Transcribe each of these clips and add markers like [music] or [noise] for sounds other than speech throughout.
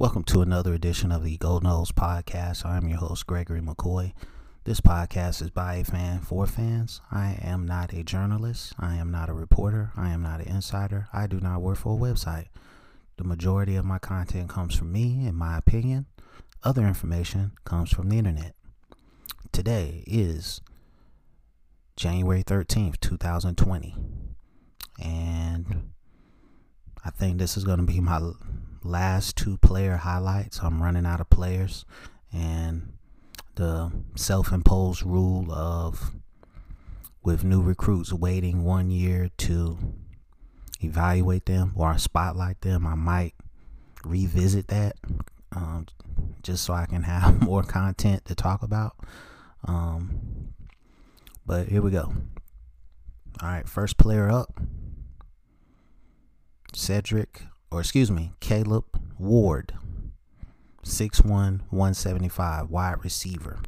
Welcome to another edition of the Gold Nose Podcast. I'm your host, Gregory McCoy. This podcast is by a fan for fans. I am not a journalist. I am not a reporter. I am not an insider. I do not work for a website. The majority of my content comes from me, in my opinion. Other information comes from the internet. Today is January 13th, 2020. And I think this is going to be my last two player highlights. I'm running out of players, and the self imposed rule of with new recruits waiting one year to evaluate them or spotlight them, I might revisit that um, just so I can have [laughs] more content to talk about. Um, but here we go. All right, first player up Cedric or excuse me, Caleb Ward, 6'1, 175, wide receiver.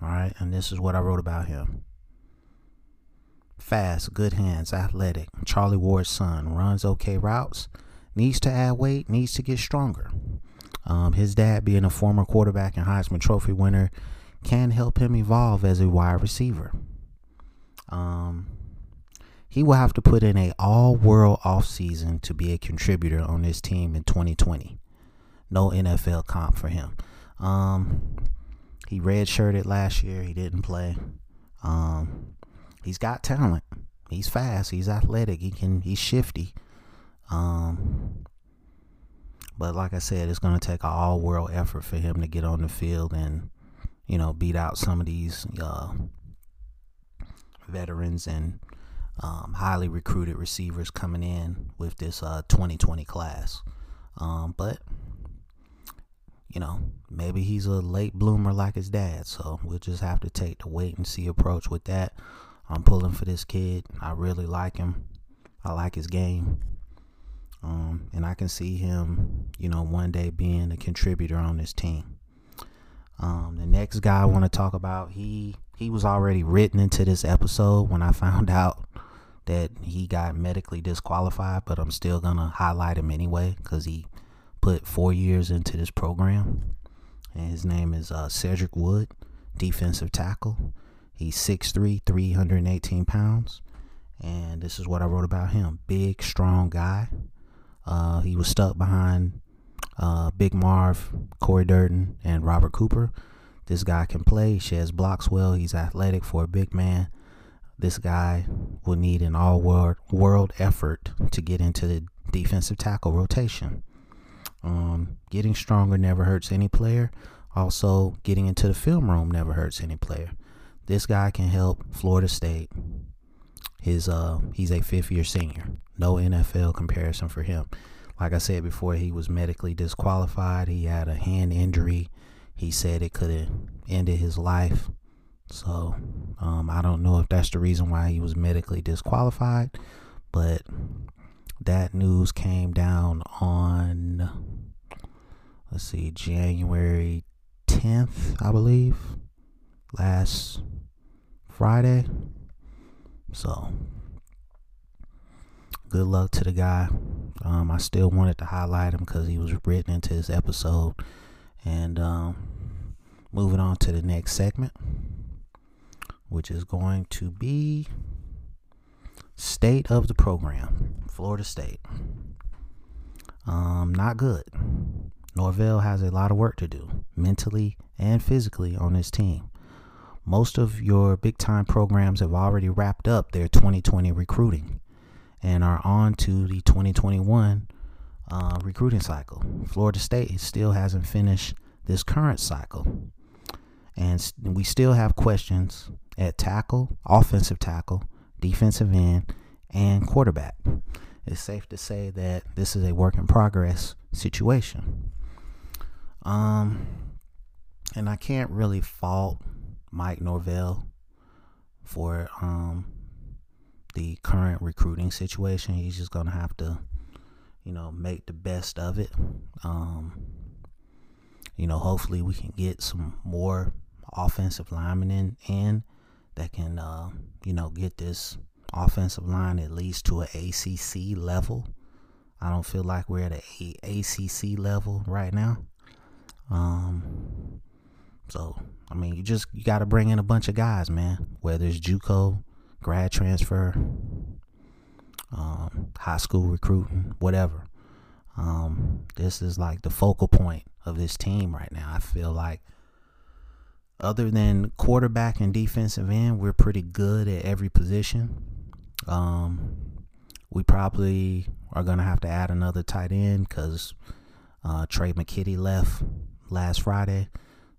All right, and this is what I wrote about him. Fast, good hands, athletic. Charlie Ward's son runs okay routes. Needs to add weight, needs to get stronger. Um, his dad, being a former quarterback and Heisman Trophy winner, can help him evolve as a wide receiver. Um, he will have to put in a all-world offseason to be a contributor on this team in 2020. No NFL comp for him. Um, he redshirted last year. He didn't play. Um, he's got talent. He's fast. He's athletic. He can. He's shifty. Um, but like I said, it's going to take an all-world effort for him to get on the field and, you know, beat out some of these uh, veterans and um, highly recruited receivers coming in with this uh, 2020 class. Um, but you know, maybe he's a late bloomer like his dad, so we'll just have to take the wait and see approach with that. I'm pulling for this kid. I really like him. I like his game. Um, and I can see him, you know, one day being a contributor on this team. Um, the next guy I want to talk about, he he was already written into this episode when I [laughs] found out that he got medically disqualified, but I'm still gonna highlight him anyway because he put four years into this program. And his name is uh, Cedric Wood, defensive tackle. He's 6'3, 318 pounds. And this is what I wrote about him. Big, strong guy. Uh, he was stuck behind uh, Big Marv, Cory Durden, and Robert Cooper. This guy can play. Sheds blocks well. He's athletic for a big man this guy will need an all world world effort to get into the defensive tackle rotation. Um, getting stronger never hurts any player. Also, getting into the film room never hurts any player. This guy can help Florida State. His uh, he's a fifth year senior. No NFL comparison for him. Like I said before, he was medically disqualified. He had a hand injury. He said it could have ended his life. So um, I don't know if that's the reason why he was medically disqualified, but that news came down on let's see, January 10th, I believe, last Friday. So good luck to the guy. Um, I still wanted to highlight him because he was written into this episode. And um, moving on to the next segment which is going to be state of the program, Florida State. Um, not good. Norvell has a lot of work to do, mentally and physically, on this team. Most of your big time programs have already wrapped up their 2020 recruiting and are on to the 2021 uh, recruiting cycle. Florida State still hasn't finished this current cycle. And we still have questions at tackle, offensive tackle, defensive end, and quarterback. It's safe to say that this is a work in progress situation. Um, and I can't really fault Mike Norvell for um the current recruiting situation. He's just gonna have to, you know, make the best of it. Um, you know, hopefully we can get some more offensive linemen in, in that can, uh, you know, get this offensive line at least to an ACC level. I don't feel like we're at a ACC level right now. Um, so I mean, you just you got to bring in a bunch of guys, man. Whether it's JUCO, grad transfer, um, high school recruiting, whatever. Um, this is like the focal point of this team right now. I feel like, other than quarterback and defensive end, we're pretty good at every position. Um, we probably are gonna have to add another tight end because uh, Trey McKitty left last Friday,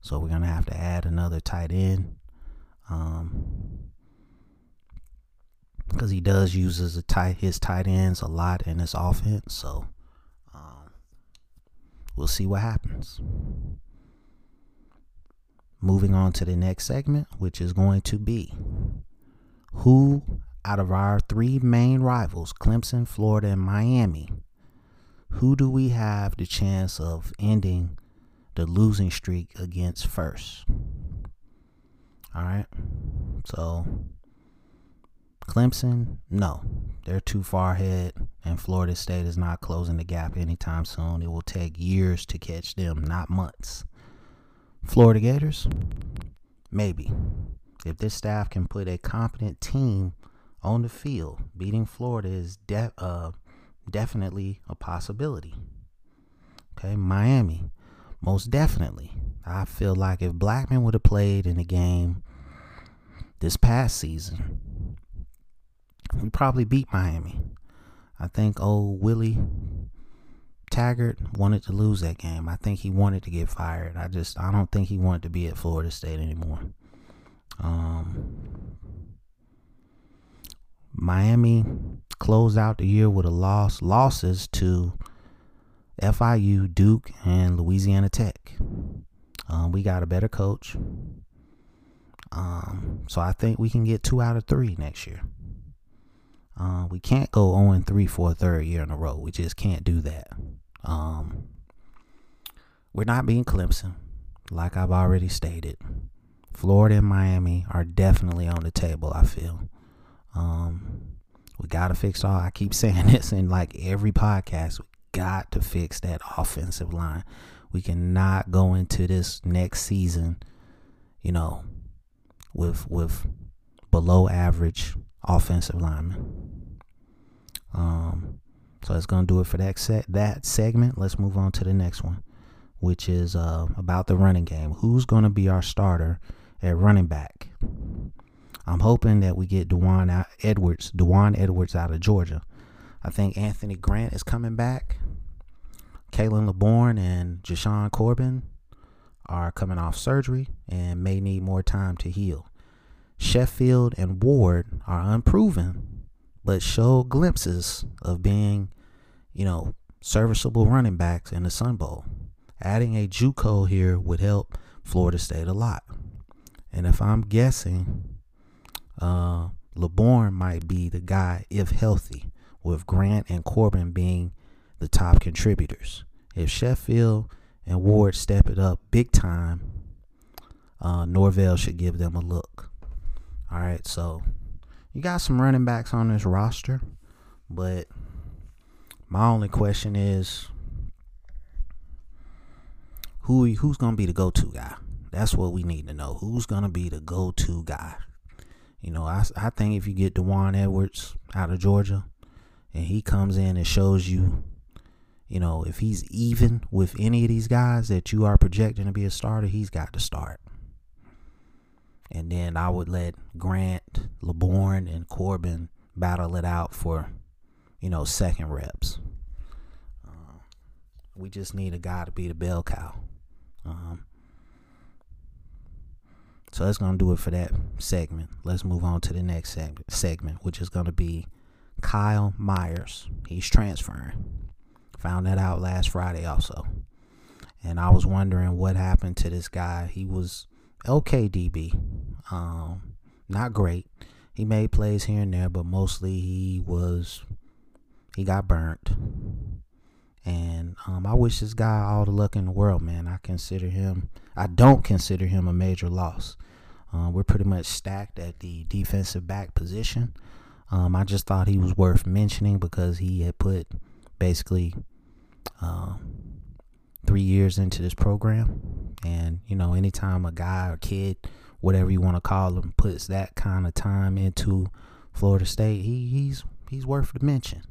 so we're gonna have to add another tight end. Um, because he does uses tight his tight ends a lot in his offense. So um, we'll see what happens. Moving on to the next segment, which is going to be who out of our three main rivals, Clemson, Florida, and Miami, who do we have the chance of ending the losing streak against first? All right. So Clemson, no, they're too far ahead, and Florida State is not closing the gap anytime soon. It will take years to catch them, not months. Florida Gators, maybe. If this staff can put a competent team on the field, beating Florida is de- uh, definitely a possibility. Okay, Miami, most definitely. I feel like if Blackman would have played in the game this past season, we probably beat Miami. I think old Willie Taggart wanted to lose that game. I think he wanted to get fired. I just I don't think he wanted to be at Florida State anymore. Um, Miami closed out the year with a loss, losses to FIU, Duke, and Louisiana Tech. Um, we got a better coach. Um, so I think we can get two out of three next year. Uh, we can't go 0 3 for a third year in a row. We just can't do that. Um, we're not being Clemson, like I've already stated. Florida and Miami are definitely on the table, I feel. Um, we got to fix all. I keep [laughs] saying this in like every podcast. We got to fix that offensive line. We cannot go into this next season, you know, with with below average offensive lineman. Um, so that's gonna do it for that set that segment. Let's move on to the next one, which is uh, about the running game. Who's gonna be our starter at running back? I'm hoping that we get Dewan Edwards, Dewan Edwards out of Georgia. I think Anthony Grant is coming back. Khalan Laborn and Jashaun Corbin are coming off surgery and may need more time to heal. Sheffield and Ward are unproven, but show glimpses of being, you know, serviceable running backs in the Sun Bowl. Adding a JUCO here would help Florida State a lot. And if I'm guessing, uh, Laborn might be the guy if healthy, with Grant and Corbin being the top contributors. If Sheffield and Ward step it up big time, uh, Norvell should give them a look. All right, so you got some running backs on this roster, but my only question is who who's gonna be the go-to guy? That's what we need to know. Who's gonna be the go-to guy? You know, I I think if you get Dewan Edwards out of Georgia, and he comes in and shows you, you know, if he's even with any of these guys that you are projecting to be a starter, he's got to start and then I would let Grant, Laborn, and Corbin battle it out for, you know, second reps. Uh, we just need a guy to be the bell cow. Um, so that's gonna do it for that segment. Let's move on to the next seg- segment, which is gonna be Kyle Meyers. He's transferring. Found that out last Friday also. And I was wondering what happened to this guy. He was okay DB. Um, not great. He made plays here and there, but mostly he was he got burnt. And um, I wish this guy all the luck in the world, man. I consider him. I don't consider him a major loss. Um, we're pretty much stacked at the defensive back position. Um, I just thought he was worth mentioning because he had put basically uh, three years into this program. And, you know, anytime a guy or kid, whatever you want to call him, puts that kind of time into Florida State, he, he's he's worth the mention.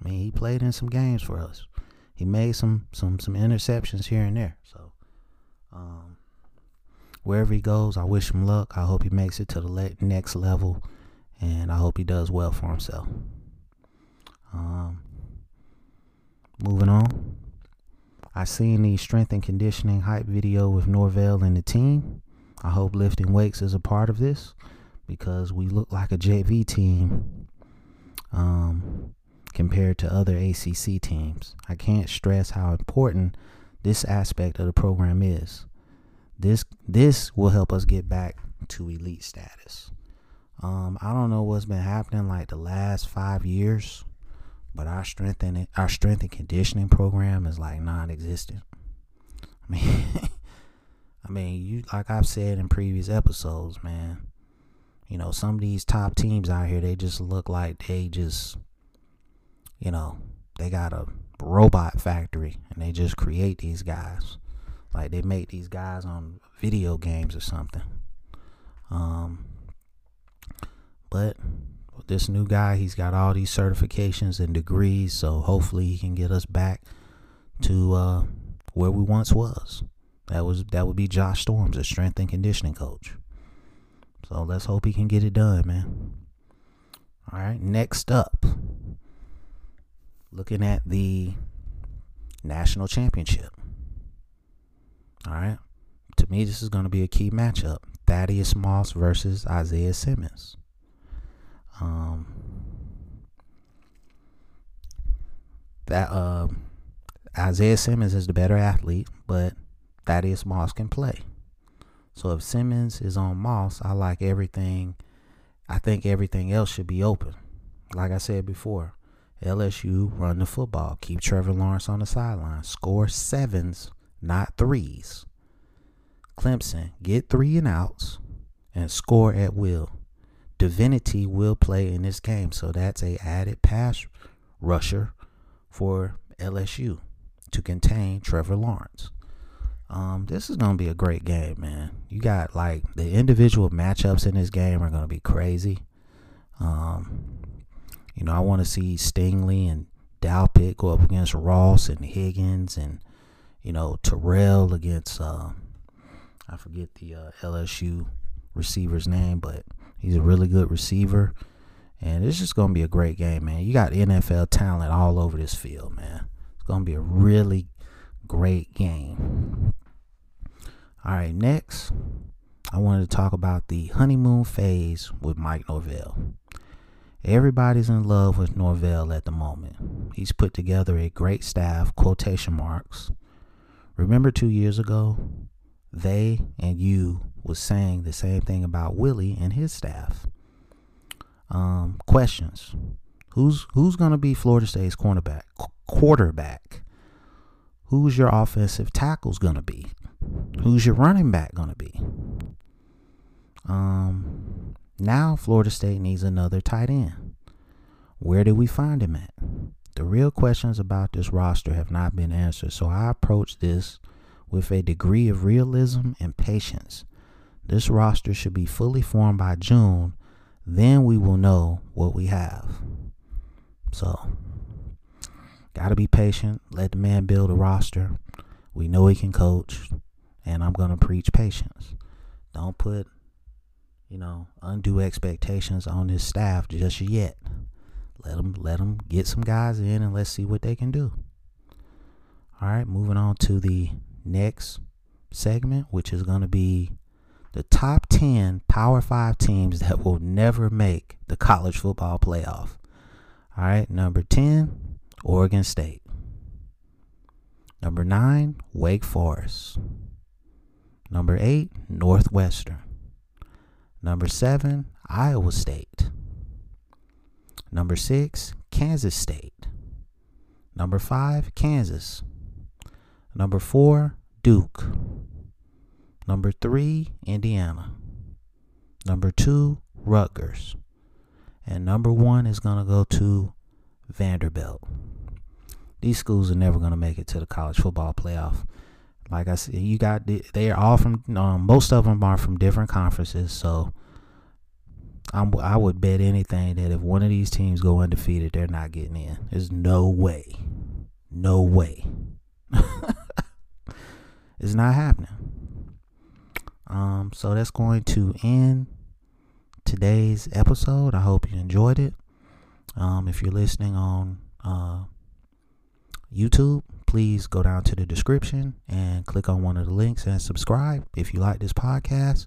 I mean, he played in some games for us. He made some some some interceptions here and there. So, um, wherever he goes, I wish him luck. I hope he makes it to the le- next level, and I hope he does well for himself. Um, moving on. I seen the strength and conditioning hype video with Norvell and the team. I hope lifting weights is a part of this because we look like a JV team um, compared to other ACC teams. I can't stress how important this aspect of the program is. This this will help us get back to elite status. Um, I don't know what's been happening like the last five years but our strength and our strength and conditioning program is like non-existent. I mean, [laughs] I mean, you like I've said in previous episodes, man. You know, some of these top teams out here, they just look like they just, you know, they got a robot factory and they just create these guys. Like they make these guys on video games or something. Um, but this new guy, he's got all these certifications and degrees, so hopefully he can get us back to uh, where we once was. That was that would be Josh Storms, a strength and conditioning coach. So let's hope he can get it done, man. All right, next up, looking at the national championship. All right, to me, this is going to be a key matchup: Thaddeus Moss versus Isaiah Simmons. Um, that uh, Isaiah Simmons is the better athlete, but Thaddeus Moss can play. So if Simmons is on Moss, I like everything. I think everything else should be open. Like I said before, LSU run the football. Keep Trevor Lawrence on the sideline. Score sevens, not threes. Clemson, get three and outs and score at will. Divinity will play in this game. So that's a added pass rusher for LSU to contain Trevor Lawrence. Um, this is gonna be a great game, man. You got like the individual matchups in this game are gonna be crazy. Um, you know, I want to see Stingley and Delpit go up against Ross and Higgins, and you know Terrell against uh, I forget the uh, LSU receiver's name, but He's a really good receiver. And it's just going to be a great game, man. You got NFL talent all over this field, man. It's going to be a really great game. All right, next, I wanted to talk about the honeymoon phase with Mike Norvell. Everybody's in love with Norvell at the moment. He's put together a great staff, quotation marks. Remember two years ago? They and you was saying the same thing about Willie and his staff. Um, questions: Who's who's gonna be Florida State's cornerback? Qu- quarterback? Who's your offensive tackles gonna be? Who's your running back gonna be? Um, now Florida State needs another tight end. Where did we find him at? The real questions about this roster have not been answered, so I approach this with a degree of realism and patience. This roster should be fully formed by June. Then we will know what we have. So, got to be patient. Let the man build a roster. We know he can coach. And I'm going to preach patience. Don't put, you know, undue expectations on his staff just yet. Let them, let them get some guys in and let's see what they can do. All right, moving on to the next segment, which is going to be the top 10 Power 5 teams that will never make the college football playoff. All right, number 10, Oregon State. Number 9, Wake Forest. Number 8, Northwestern. Number 7, Iowa State. Number 6, Kansas State. Number 5, Kansas. Number 4, Duke. Number three, Indiana. Number two, Rutgers. And number one is going to go to Vanderbilt. these schools are never going to make it to the college football playoff. Like I said, you got they are all from um, most of them are from different conferences. So I'm, I would bet anything that if one of these teams go undefeated, they're not getting in. There's no way, no way. [laughs] it's not happening. Um, so that's going to end today's episode. I hope you enjoyed it. Um, if you're listening on uh, YouTube, please go down to the description and click on one of the links and subscribe if you like this podcast.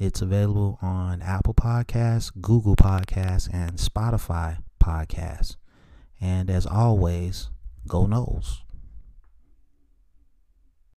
It's available on Apple Podcasts, Google Podcasts, and Spotify Podcasts. And as always, go Noles.